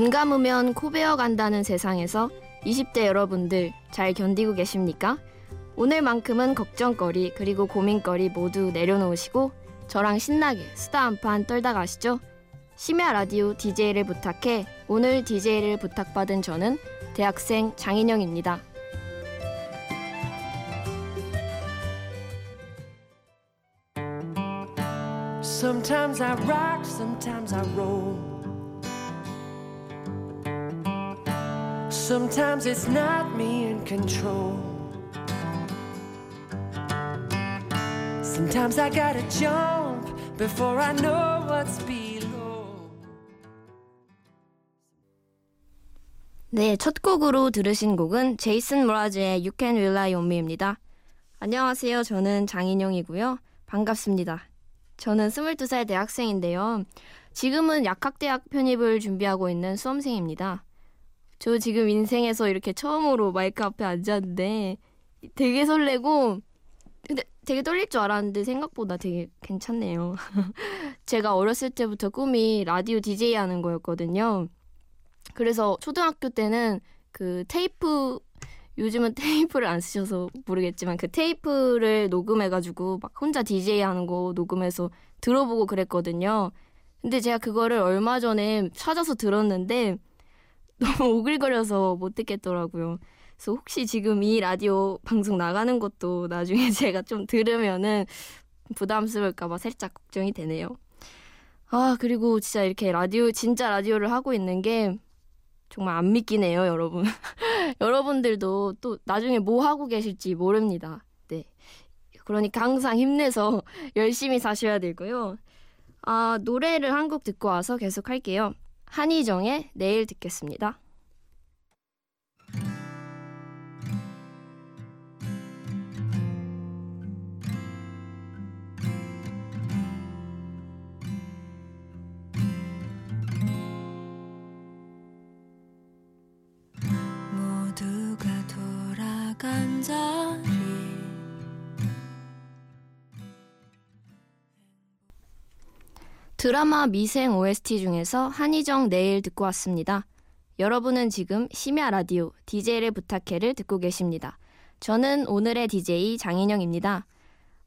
눈 감으면 코 베어 간다는 세상에서 20대 여러분들 잘 견디고 계십니까? 오늘만큼은 걱정거리 그리고 고민거리 모두 내려놓으시고 저랑 신나게 수다 한 판 떨다 가시죠. 심야 라디오 DJ를 부탁해 오늘 DJ를 부탁받은 저는 대학생 장인영입니다. Sometimes it's not me in control. Sometimes I gotta jump before I know what's below. 네, 첫 곡으로 들으신 곡은 제이슨 모라즈의 You Can Rely on Me입니다. 안녕하세요. 저는 장인영이고요. 반갑습니다. 저는 22살 대학생인데요. 지금은 약학대학 편입을 준비하고 있는 수험생입니다. 저 지금 인생에서 이렇게 처음으로 마이크 앞에 앉았는데 되게 설레고 근데 되게 떨릴 줄 알았는데 생각보다 되게 괜찮네요. 제가 어렸을 때부터 꿈이 라디오 DJ 하는 거였거든요. 그래서 초등학교 때는 그 테이프 요즘은 테이프를 안 쓰셔서 모르겠지만 그 테이프를 녹음해가지고 막 혼자 DJ 하는 거 녹음해서 들어보고 그랬거든요. 근데 제가 그거를 얼마 전에 찾아서 들었는데 너무 오글거려서 못 듣겠더라고요. 그래서 혹시 지금 이 라디오 방송 나가는 것도 나중에 제가 좀 들으면은 부담스러울까봐 살짝 걱정이 되네요. 아, 그리고 진짜 이렇게 라디오, 진짜 라디오를 하고 있는 게 정말 안 믿기네요, 여러분. 여러분들도 또 나중에 뭐 하고 계실지 모릅니다. 네. 그러니까 항상 힘내서 열심히 사셔야 되고요. 아, 노래를 한 곡 듣고 와서 계속 할게요. 한희정의 내일 듣겠습니다. 드라마 미생 OST 중에서 한희정 내일 듣고 왔습니다. 여러분은 지금 심야 라디오 DJ를 부탁해를 듣고 계십니다. 저는 오늘의 DJ 장인영입니다.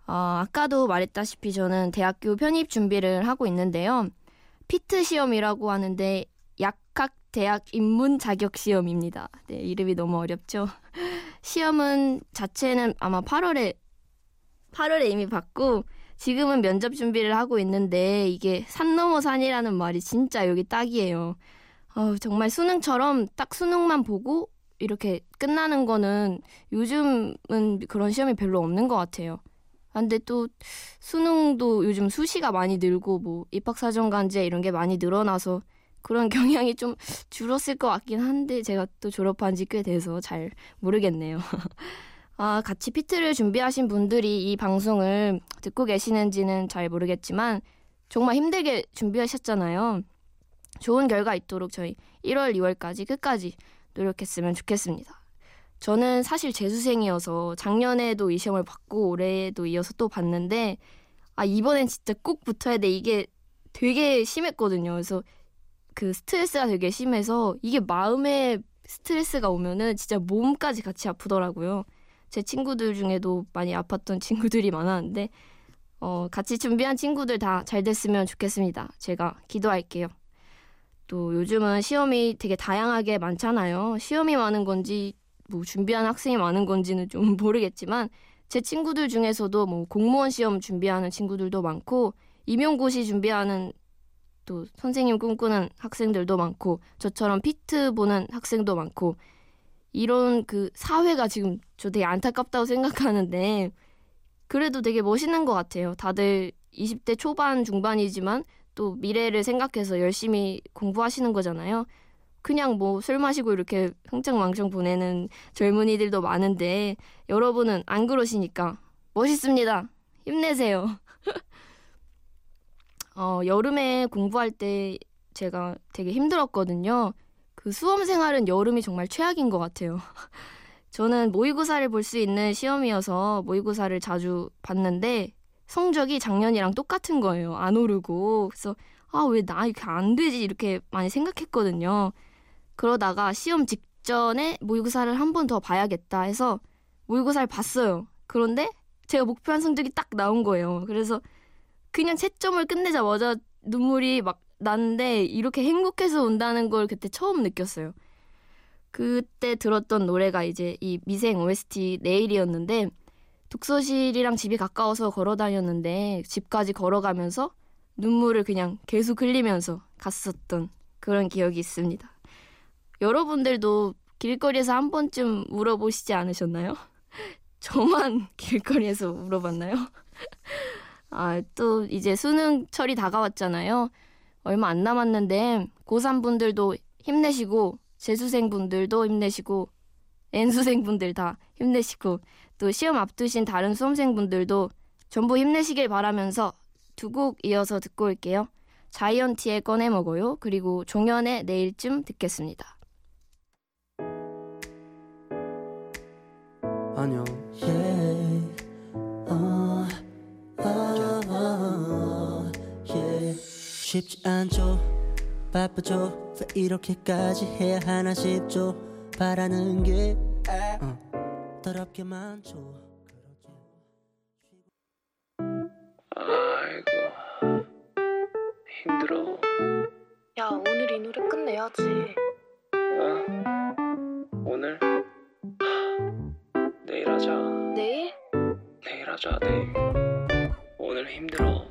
어, 아까도 말했다시피 저는 대학교 편입 준비를 하고 있는데요. 피트 시험이라고 하는데 약학 대학 입문 자격 시험입니다. 네, 이름이 너무 어렵죠. 시험은 자체는 아마 8월에 8월에 이미 받고 지금은 면접 준비를 하고 있는데 이게 산 넘어 산이라는 말이 진짜 여기 딱이에요. 어, 정말 수능처럼 딱 수능만 보고 이렇게 끝나는 거는 요즘은 그런 시험이 별로 없는 것 같아요. 아, 근데 또 수능도 요즘 수시가 많이 늘고 뭐 입학사정관제 이런 게 많이 늘어나서 그런 경향이 좀 줄었을 것 같긴 한데 제가 또 졸업한 지 꽤 돼서 잘 모르겠네요. 아, 같이 피트를 준비하신 분들이 이 방송을 듣고 계시는지는 잘 모르겠지만 정말 힘들게 준비하셨잖아요. 좋은 결과 있도록 저희 1월, 2월까지 끝까지 노력했으면 좋겠습니다. 저는 사실 재수생이어서 작년에도 이 시험을 받고 올해도 이어서 또 봤는데 아 이번엔 진짜 꼭 붙어야 돼 이게 되게 심했거든요. 그래서 그 스트레스가 되게 심해서 이게 마음에 스트레스가 오면은 진짜 몸까지 같이 아프더라고요. 제 친구들 중에도 많이 아팠던 친구들이 많았는데 어, 같이 준비한 친구들 다 잘 됐으면 좋겠습니다. 제가 기도할게요. 또 요즘은 시험이 되게 다양하게 많잖아요. 시험이 많은 건지 뭐 준비한 학생이 많은 건지는 좀 모르겠지만 제 친구들 중에서도 뭐 공무원 시험 준비하는 친구들도 많고 임용고시 준비하는 또 선생님 꿈꾸는 학생들도 많고 저처럼 피트 보는 학생도 많고 이런 그 사회가 지금 저 되게 안타깝다고 생각하는데 그래도 되게 멋있는 것 같아요. 다들 20대 초반 중반이지만 또 미래를 생각해서 열심히 공부하시는 거잖아요. 그냥 뭐 술 마시고 이렇게 흥청망청 보내는 젊은이들도 많은데 여러분은 안 그러시니까 멋있습니다. 힘내세요. 어, 여름에 공부할 때 제가 되게 힘들었거든요. 그 수험 생활은 여름이 정말 최악인 것 같아요. 저는 모의고사를 볼 수 있는 시험이어서 모의고사를 자주 봤는데 성적이 작년이랑 똑같은 거예요. 안 오르고. 그래서 아, 왜 나 이렇게 안 되지? 이렇게 많이 생각했거든요. 그러다가 시험 직전에 모의고사를 한 번 더 봐야겠다 해서 모의고사를 봤어요. 그런데 제가 목표한 성적이 딱 나온 거예요. 그래서 그냥 채점을 끝내자마자 눈물이 막 났는데 이렇게 행복해서 온다는 걸 그때 처음 느꼈어요. 그때 들었던 노래가 이제 이 미생 OST 내일이었는데 독서실이랑 집이 가까워서 걸어 다녔는데 집까지 걸어가면서 눈물을 그냥 계속 흘리면서 갔었던 그런 기억이 있습니다. 여러분들도 길거리에서 한 번쯤 울어보시지 않으셨나요? 저만 길거리에서 울어봤나요? 아, 또 이제 수능철이 다가왔잖아요. 얼마 안 남았는데 고3 분들도 힘내시고 재수생 분들도 힘내시고 N수생 분들 다 힘내시고 또 시험 앞두신 다른 수험생 분들도 전부 힘내시길 바라면서 두 곡 이어서 듣고 올게요. 자이언티의 꺼내 먹어요. 그리고 종현의 내일쯤 듣겠습니다. 안녕. 쉽지 않죠. 바쁘죠. 왜 이렇게까지 해야 하나 싶죠. 바라는 게 어, 더럽게 많죠. 아이고 힘들어. 야, 오늘 이 노래 끝내야지. 어? 오늘 하, 내일 하자. 내일? 내일 하자. 내일. 오늘 힘들어.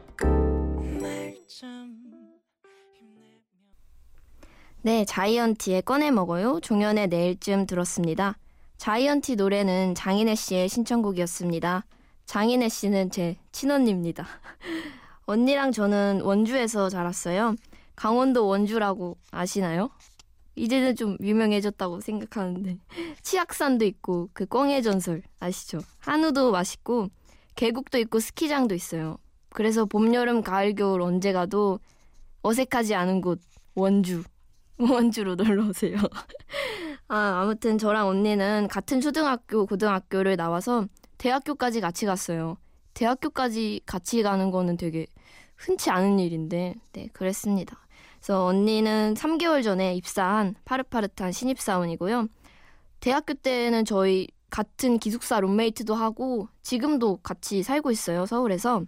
네, 자이언티의 꺼내 먹어요. 종현의 내일쯤 들었습니다. 자이언티 노래는 장인혜 씨의 신청곡이었습니다. 장인혜 씨는 제 친언니입니다. 언니랑 저는 원주에서 자랐어요. 강원도 원주라고 아시나요? 이제는 좀 유명해졌다고 생각하는데 치악산도 있고 그 꽝의 전설 아시죠? 한우도 맛있고 계곡도 있고 스키장도 있어요. 그래서 봄, 여름, 가을, 겨울 언제 가도 어색하지 않은 곳 원주 원주로 놀러 오세요. 아, 아무튼 저랑 언니는 같은 초등학교, 고등학교를 나와서 대학교까지 같이 갔어요. 대학교까지 같이 가는 거는 되게 흔치 않은 일인데, 네, 그랬습니다. 그래서 언니는 3개월 전에 입사한 파릇파릇한 신입사원이고요. 대학교 때는 저희 같은 기숙사 룸메이트도 하고 지금도 같이 살고 있어요, 서울에서.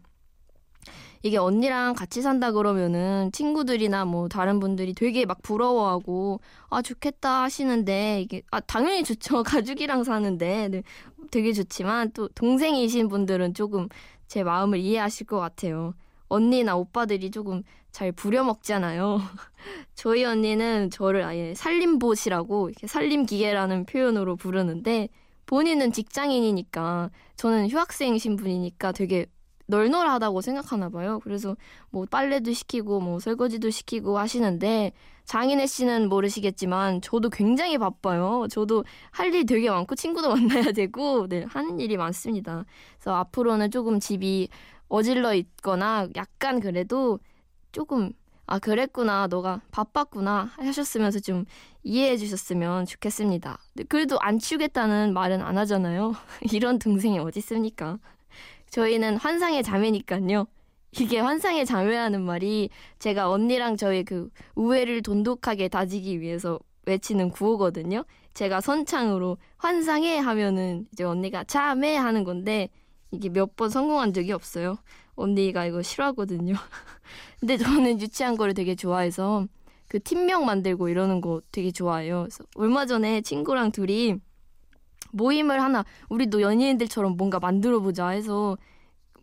이게 언니랑 같이 산다 그러면은 친구들이나 뭐 다른 분들이 되게 막 부러워하고 아 좋겠다 하시는데 이게 아 당연히 좋죠. 가족이랑 사는데. 네, 되게 좋지만 또 동생이신 분들은 조금 제 마음을 이해하실 것 같아요. 언니나 오빠들이 조금 잘 부려먹잖아요. 저희 언니는 저를 아예 살림봇이라고 이렇게 살림기계라는 표현으로 부르는데 본인은 직장인이니까 저는 휴학생 신분이니까 되게 널널하다고 생각하나 봐요. 그래서 뭐 빨래도 시키고 뭐 설거지도 시키고 하시는데 장인혜 씨는 모르시겠지만 저도 굉장히 바빠요. 저도 할 일 되게 많고 친구도 만나야 되고 네, 하는 일이 많습니다. 그래서 앞으로는 조금 집이 어질러 있거나 약간 그래도 조금 아 그랬구나 너가 바빴구나 하셨으면서 좀 이해해 주셨으면 좋겠습니다. 그래도 안 치우겠다는 말은 안 하잖아요. 이런 동생이 어디 있습니까? 저희는 환상의 자매니까요. 이게 환상의 자매라는 말이 제가 언니랑 저희 그 우애를 돈독하게 다지기 위해서 외치는 구호거든요. 제가 선창으로 환상해 하면은 이제 언니가 자매 하는 건데 이게 몇 번 성공한 적이 없어요. 언니가 이거 싫어하거든요. 근데 저는 유치한 거를 되게 좋아해서 그 팀명 만들고 이러는 거 되게 좋아해요. 그래서 얼마 전에 친구랑 둘이 모임을 하나 우리도 연예인들처럼 뭔가 만들어 보자 해서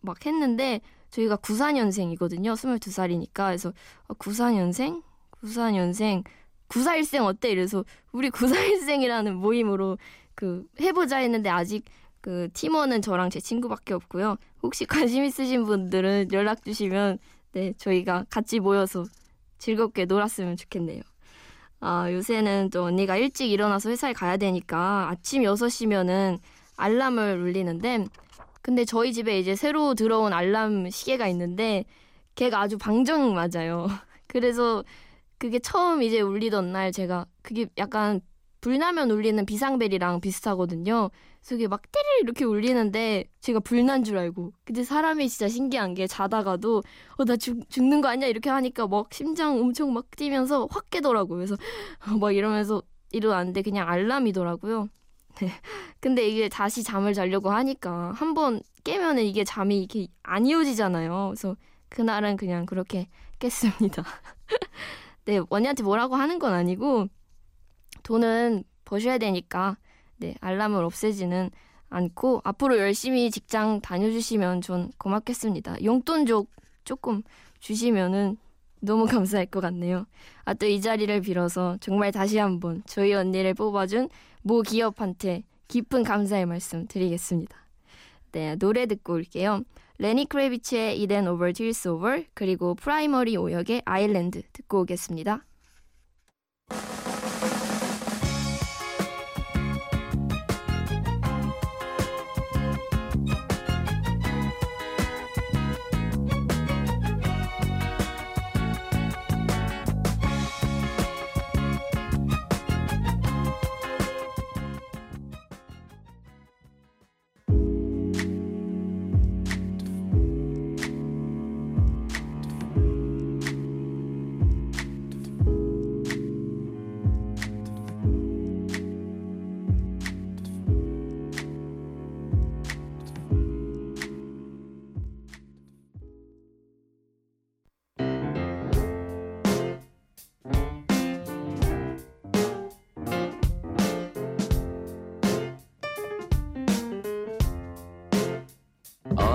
막 했는데 저희가 94년생이거든요. 22살이니까. 그래서 94년생? 94년생 941생 어때? 이래서 우리 941생이라는 모임으로 그 해보자 했는데 아직 그 팀원은 저랑 제 친구밖에 없고요. 혹시 관심 있으신 분들은 연락 주시면 네 저희가 같이 모여서 즐겁게 놀았으면 좋겠네요. 아, 요새는 또 언니가 일찍 일어나서 회사에 가야 되니까 아침 6시면은 알람을 울리는데 근데 저희 집에 이제 새로 들어온 알람 시계가 있는데 걔가 아주 방정 맞아요. 그래서 그게 처음 이제 울리던 날 제가 그게 약간 불나면 울리는 비상벨이랑 비슷하거든요. 이게 막 때릴 이렇게 울리는데 제가 불난 줄 알고. 근데 사람이 진짜 신기한 게 자다가도 어 나 죽는 거 아니야 이렇게 하니까 막 심장 엄청 막 뛰면서 확 깨더라고요. 그래서 막 이러면서 일어났는데 그냥 알람이더라고요. 네. 근데 이게 다시 잠을 자려고 하니까 한 번 깨면 은 이게 잠이 이렇게 안 이어지잖아요. 그래서 그날은 그냥 그렇게 깼습니다. 네, 원희한테 뭐라고 하는 건 아니고 돈은 버셔야 되니까 네, 알람을 없애지는 않고 앞으로 열심히 직장 다녀주시면 전 고맙겠습니다. 용돈 좀 조금 주시면은 너무 감사할 것 같네요. 아, 또 이 자리를 빌어서 정말 다시 한번 저희 언니를 뽑아준 모 기업한테 깊은 감사의 말씀 드리겠습니다. 네, 노래 듣고 올게요. 레니 크라비츠의 It Ain't Over 'Til It's Over 그리고 프라이머리 오혁의 Island 듣고 오겠습니다.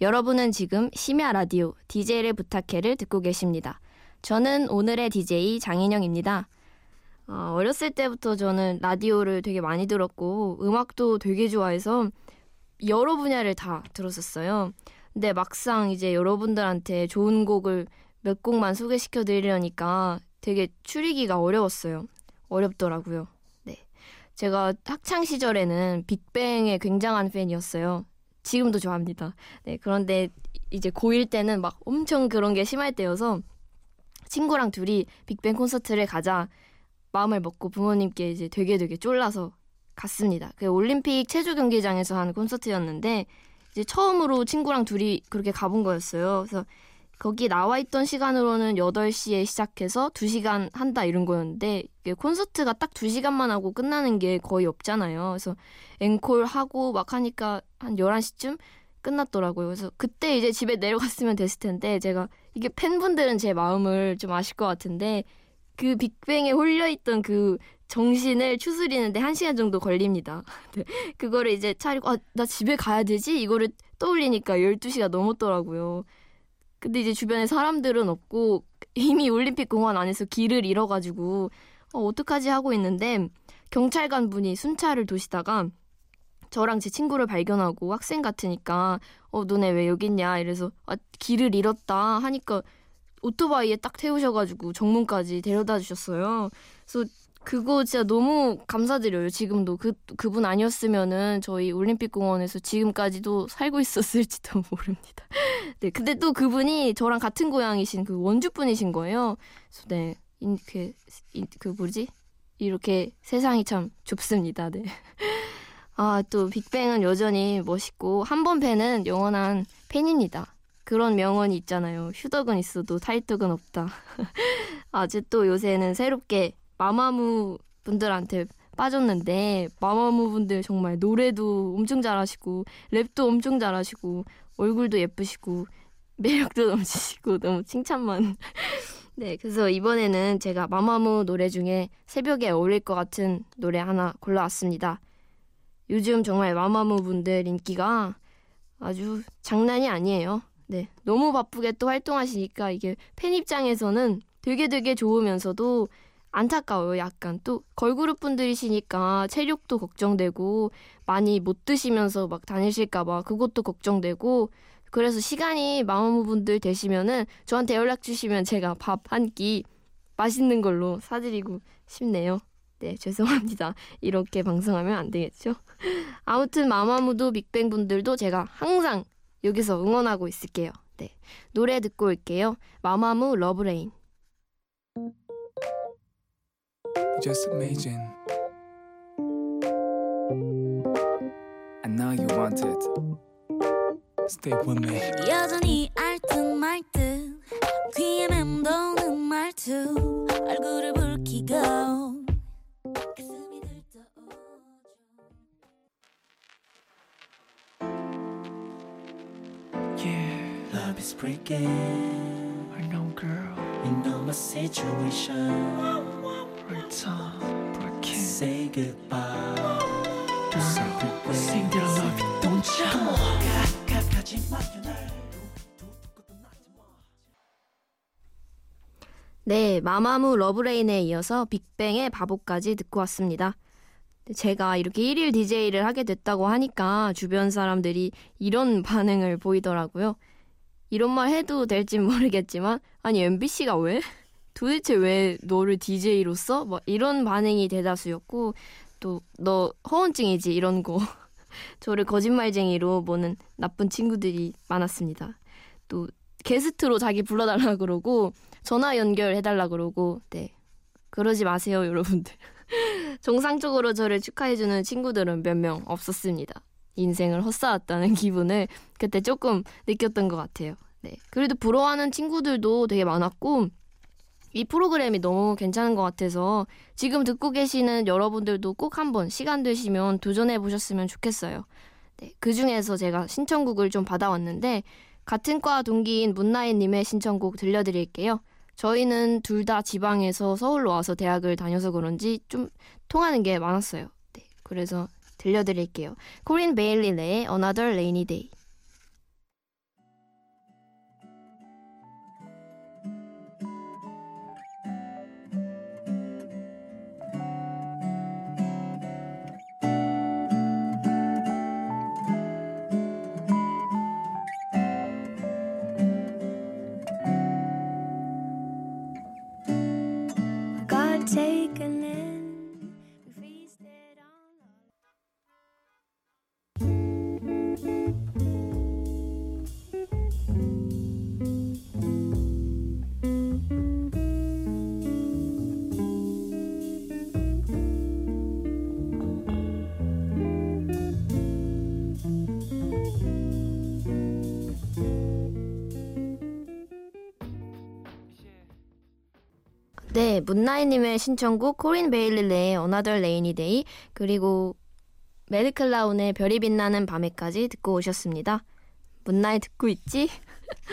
여러분은 지금 심야 라디오 DJ를 부탁해를 듣고 계십니다. 저는 오늘의 DJ 장인영입니다. 어, 어렸을 때부터 저는 라디오를 되게 많이 들었고 음악도 되게 좋아해서 여러 분야를 다 들었었어요. 근데 막상 이제 여러분들한테 좋은 곡을 몇 곡만 소개시켜 드리려니까 되게 추리기가 어려웠어요. 어렵더라고요. 네. 제가 학창 시절에는 빅뱅의 굉장한 팬이었어요. 지금도 좋아합니다. 네, 그런데 이제 고1 때는 막 엄청 그런 게 심할 때여서 친구랑 둘이 빅뱅 콘서트를 가자 마음을 먹고 부모님께 이제 되게 되게 쫄라서 갔습니다. 그 올림픽 체조 경기장에서 한 콘서트였는데 이제 처음으로 친구랑 둘이 그렇게 가본 거였어요. 그래서 거기 나와 있던 시간으로는 8시에 시작해서 2시간 한다 이런 거였는데 콘서트가 딱 2시간만 하고 끝나는 게 거의 없잖아요. 그래서 앵콜 하고 막 하니까 한 11시쯤 끝났더라고요. 그래서 그때 이제 집에 내려갔으면 됐을 텐데 제가 이게 팬분들은 제 마음을 좀 아실 것 같은데 그 빅뱅에 홀려있던 그 정신을 추스리는데 한 시간 정도 걸립니다. 네. 그거를 이제 차리고 아, 나 집에 가야 되지? 이거를 떠올리니까 12시가 넘었더라고요. 근데 이제 주변에 사람들은 없고 이미 올림픽 공원 안에서 길을 잃어가지고 어, 어떡하지 하고 있는데 경찰관 분이 순찰을 도시다가 저랑 제 친구를 발견하고 학생 같으니까 어 너네 왜 여기 있냐 이래서 아 길을 잃었다 하니까 오토바이에 딱 태우셔가지고 정문까지 데려다 주셨어요. 그래서 그거 진짜 너무 감사드려요. 지금도 그 그분 아니었으면은 저희 올림픽 공원에서 지금까지도 살고 있었을지도 모릅니다. 네, 근데 또 그분이 저랑 같은 고향이신 그 원주 분이신 거예요. 그래서 네, 이렇게 그 뭐지? 이렇게 세상이 참 좁습니다. 네. 아, 또 빅뱅은 여전히 멋있고 한 번 팬은 영원한 팬입니다. 그런 명언이 있잖아요. 휴덕은 있어도 탈덕은 없다. 아주 또 요새는 새롭게 마마무 분들한테 빠졌는데 마마무 분들 정말 노래도 엄청 잘하시고 랩도 엄청 잘하시고 얼굴도 예쁘시고 매력도 넘치시고 너무 칭찬만. 네 그래서 이번에는 제가 마마무 노래 중에 새벽에 어울릴 것 같은 노래 하나 골라왔습니다. 요즘 정말 마마무 분들 인기가 아주 장난이 아니에요. 네 너무 바쁘게 또 활동하시니까 이게 팬 입장에서는 되게 되게 좋으면서도 안타까워요. 약간 또 걸그룹 분들이시니까 체력도 걱정되고 많이 못 드시면서 막 다니실까 봐 그것도 걱정되고 그래서 시간이 마마무분들 되시면은 저한테 연락 주시면 제가 밥 한 끼 맛있는 걸로 사드리고 싶네요. 네, 죄송합니다. 이렇게 방송하면 안 되겠죠? 아무튼 마마무도 빅뱅 분들도 제가 항상 여기서 응원하고 있을게요. 네. 노래 듣고 올게요. 마마무 Love Lane. Just imagine. I know you want it. Stay with me. 여전히 알듯말듯 귀에 맴도는 말투 얼굴을 붉히고 가슴이 들떠오죠 Yeah, love is breaking. I know, girl. You know my situation. Say goodbye. Do something. Sing that I love you, don't you? Come on. 가. 네, 마마무 러브레인에 이어서 빅뱅의 바보까지 듣고 왔습니다. 제가 이렇게 1일 DJ를 하게 됐다고 하니까 주변 사람들이 이런 반응을 보이더라고요. 이런 말 해도 될진 모르겠지만, 아니, MBC가 왜? 도대체 왜 너를 DJ로 써? 뭐 이런 반응이 대다수였고, 또, 너 허언증이지? 이런 거. 저를 거짓말쟁이로 보는 나쁜 친구들이 많았습니다. 또, 게스트로 자기 불러달라 그러고, 전화 연결해달라 그러고, 네. 그러지 마세요, 여러분들. 정상적으로 저를 축하해주는 친구들은 몇 명 없었습니다. 인생을 헛살았다는 기분을 그때 조금 느꼈던 것 같아요. 네. 그래도 부러워하는 친구들도 되게 많았고, 이 프로그램이 너무 괜찮은 것 같아서 지금 듣고 계시는 여러분들도 꼭 한번 시간 되시면 도전해 보셨으면 좋겠어요. 네. 그 중에서 제가 신청곡을 좀 받아왔는데, 같은 과 동기인 문나인님의 신청곡 들려드릴게요. 저희는 둘 다 지방에서 서울로 와서 대학을 다녀서 그런지 좀 통하는 게 많았어요. 네, 그래서 들려드릴게요. 코린 베일리의 Another Rainy Day. 네, 문나이님의 신청곡 코린 베일리의 Another Rainy Day 그리고 매드클라운의 별이 빛나는 밤에까지 듣고 오셨습니다. 문나이 듣고 있지?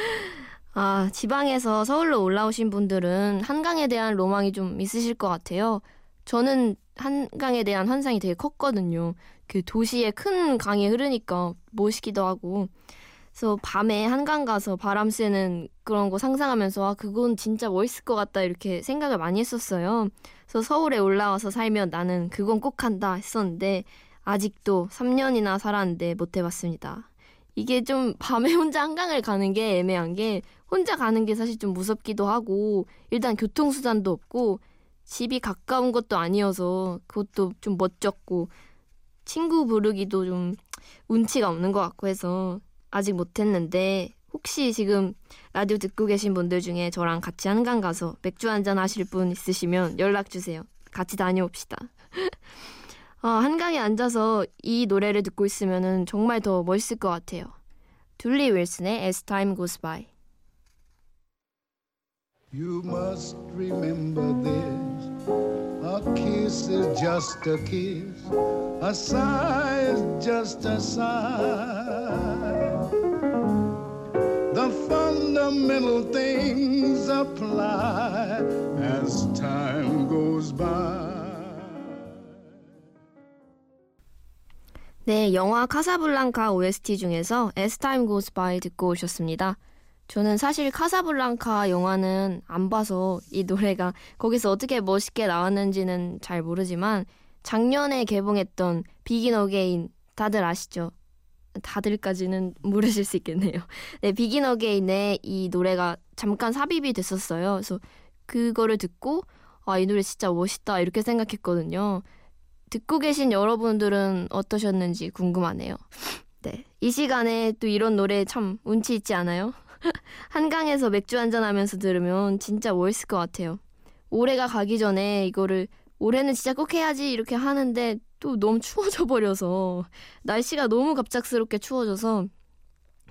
아, 지방에서 서울로 올라오신 분들은 한강에 대한 로망이 좀 있으실 것 같아요. 저는 한강에 대한 환상이 되게 컸거든요. 그 도시에 큰 강이 흐르니까 멋있기도 하고. 그래서 밤에 한강 가서 바람 쐬는 그런 거 상상하면서 아 그건 진짜 멋있을 것 같다 이렇게 생각을 많이 했었어요. 그래서 서울에 올라와서 살면 나는 그건 꼭 한다 했었는데 아직도 3년이나 살았는데 못 해봤습니다. 이게 좀 밤에 혼자 한강을 가는 게 애매한 게 혼자 가는 게 사실 좀 무섭기도 하고 일단 교통수단도 없고 집이 가까운 것도 아니어서 그것도 좀 멋졌고 친구 부르기도 좀 운치가 없는 것 같고 해서 아직 못했는데 혹시 지금 라디오 듣고 계신 분들 중에 저랑 같이 한강 가서 맥주 한잔 하실 분 있으시면 연락 주세요. 같이 다녀옵시다. 아, 한강에 앉아서 이 노래를 듣고 있으면 정말 더 멋있을 것 같아요. 둘리 윌슨의 As Time Goes By. You must remember this. A kiss is just a kiss. A sigh is just a sigh. Fundamental things apply as time goes by. 네, 영화 카사블랑카 OST 중에서 As Time Goes By 듣고 오셨습니다. 저는 사실 카사블랑카 영화는 안 봐서 이 노래가 거기서 어떻게 멋있게 나왔는지는 잘 모르지만 작년에 개봉했던 비긴 어게인 다들 아시죠? 다들까지는 모르실 수 있겠네요. 네, 비긴 어게인의 이 노래가 잠깐 삽입이 됐었어요. 그래서 그거를 듣고 아, 이 노래 진짜 멋있다 이렇게 생각했거든요. 듣고 계신 여러분들은 어떠셨는지 궁금하네요. 네. 이 시간에 또 이런 노래 참 운치 있지 않아요? 한강에서 맥주 한잔 하면서 들으면 진짜 멋있을 것 같아요. 올해가 가기 전에 이거를 올해는 진짜 꼭 해야지 이렇게 하는데 또 너무 추워져 버려서 날씨가 너무 갑작스럽게 추워져서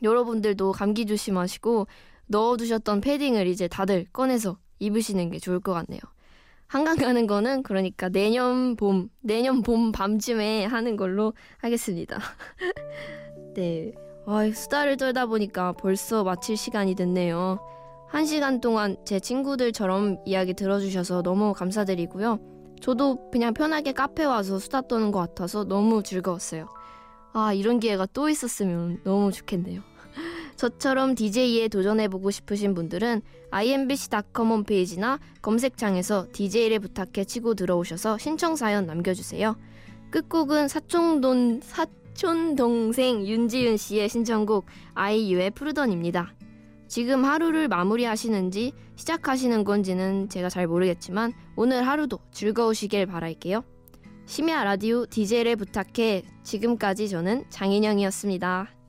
여러분들도 감기 조심하시고 넣어두셨던 패딩을 이제 다들 꺼내서 입으시는 게 좋을 것 같네요. 한강 가는 거는 그러니까 내년 봄, 내년 봄 밤쯤에 하는 걸로 하겠습니다. 네. 아, 수다를 떨다 보니까 벌써 마칠 시간이 됐네요. 한 시간 동안 제 친구들처럼 이야기 들어주셔서 너무 감사드리고요. 저도 그냥 편하게 카페 와서 수다 떠는 것 같아서 너무 즐거웠어요. 아, 이런 기회가 또 있었으면 너무 좋겠네요. 저처럼 DJ에 도전해보고 싶으신 분들은 imbc.com 홈페이지나 검색창에서 DJ를 부탁해 치고 들어오셔서 신청 사연 남겨주세요. 끝곡은 사촌돈 사촌 동생 윤지윤 씨의 신청곡 아이유의 푸르던입니다. 지금 하루를 마무리하시는지 시작하시는 건지는 제가 잘 모르겠지만 오늘 하루도 즐거우시길 바랄게요. 심야 라디오 DJ를 부탁해 지금까지 저는 장인영이었습니다.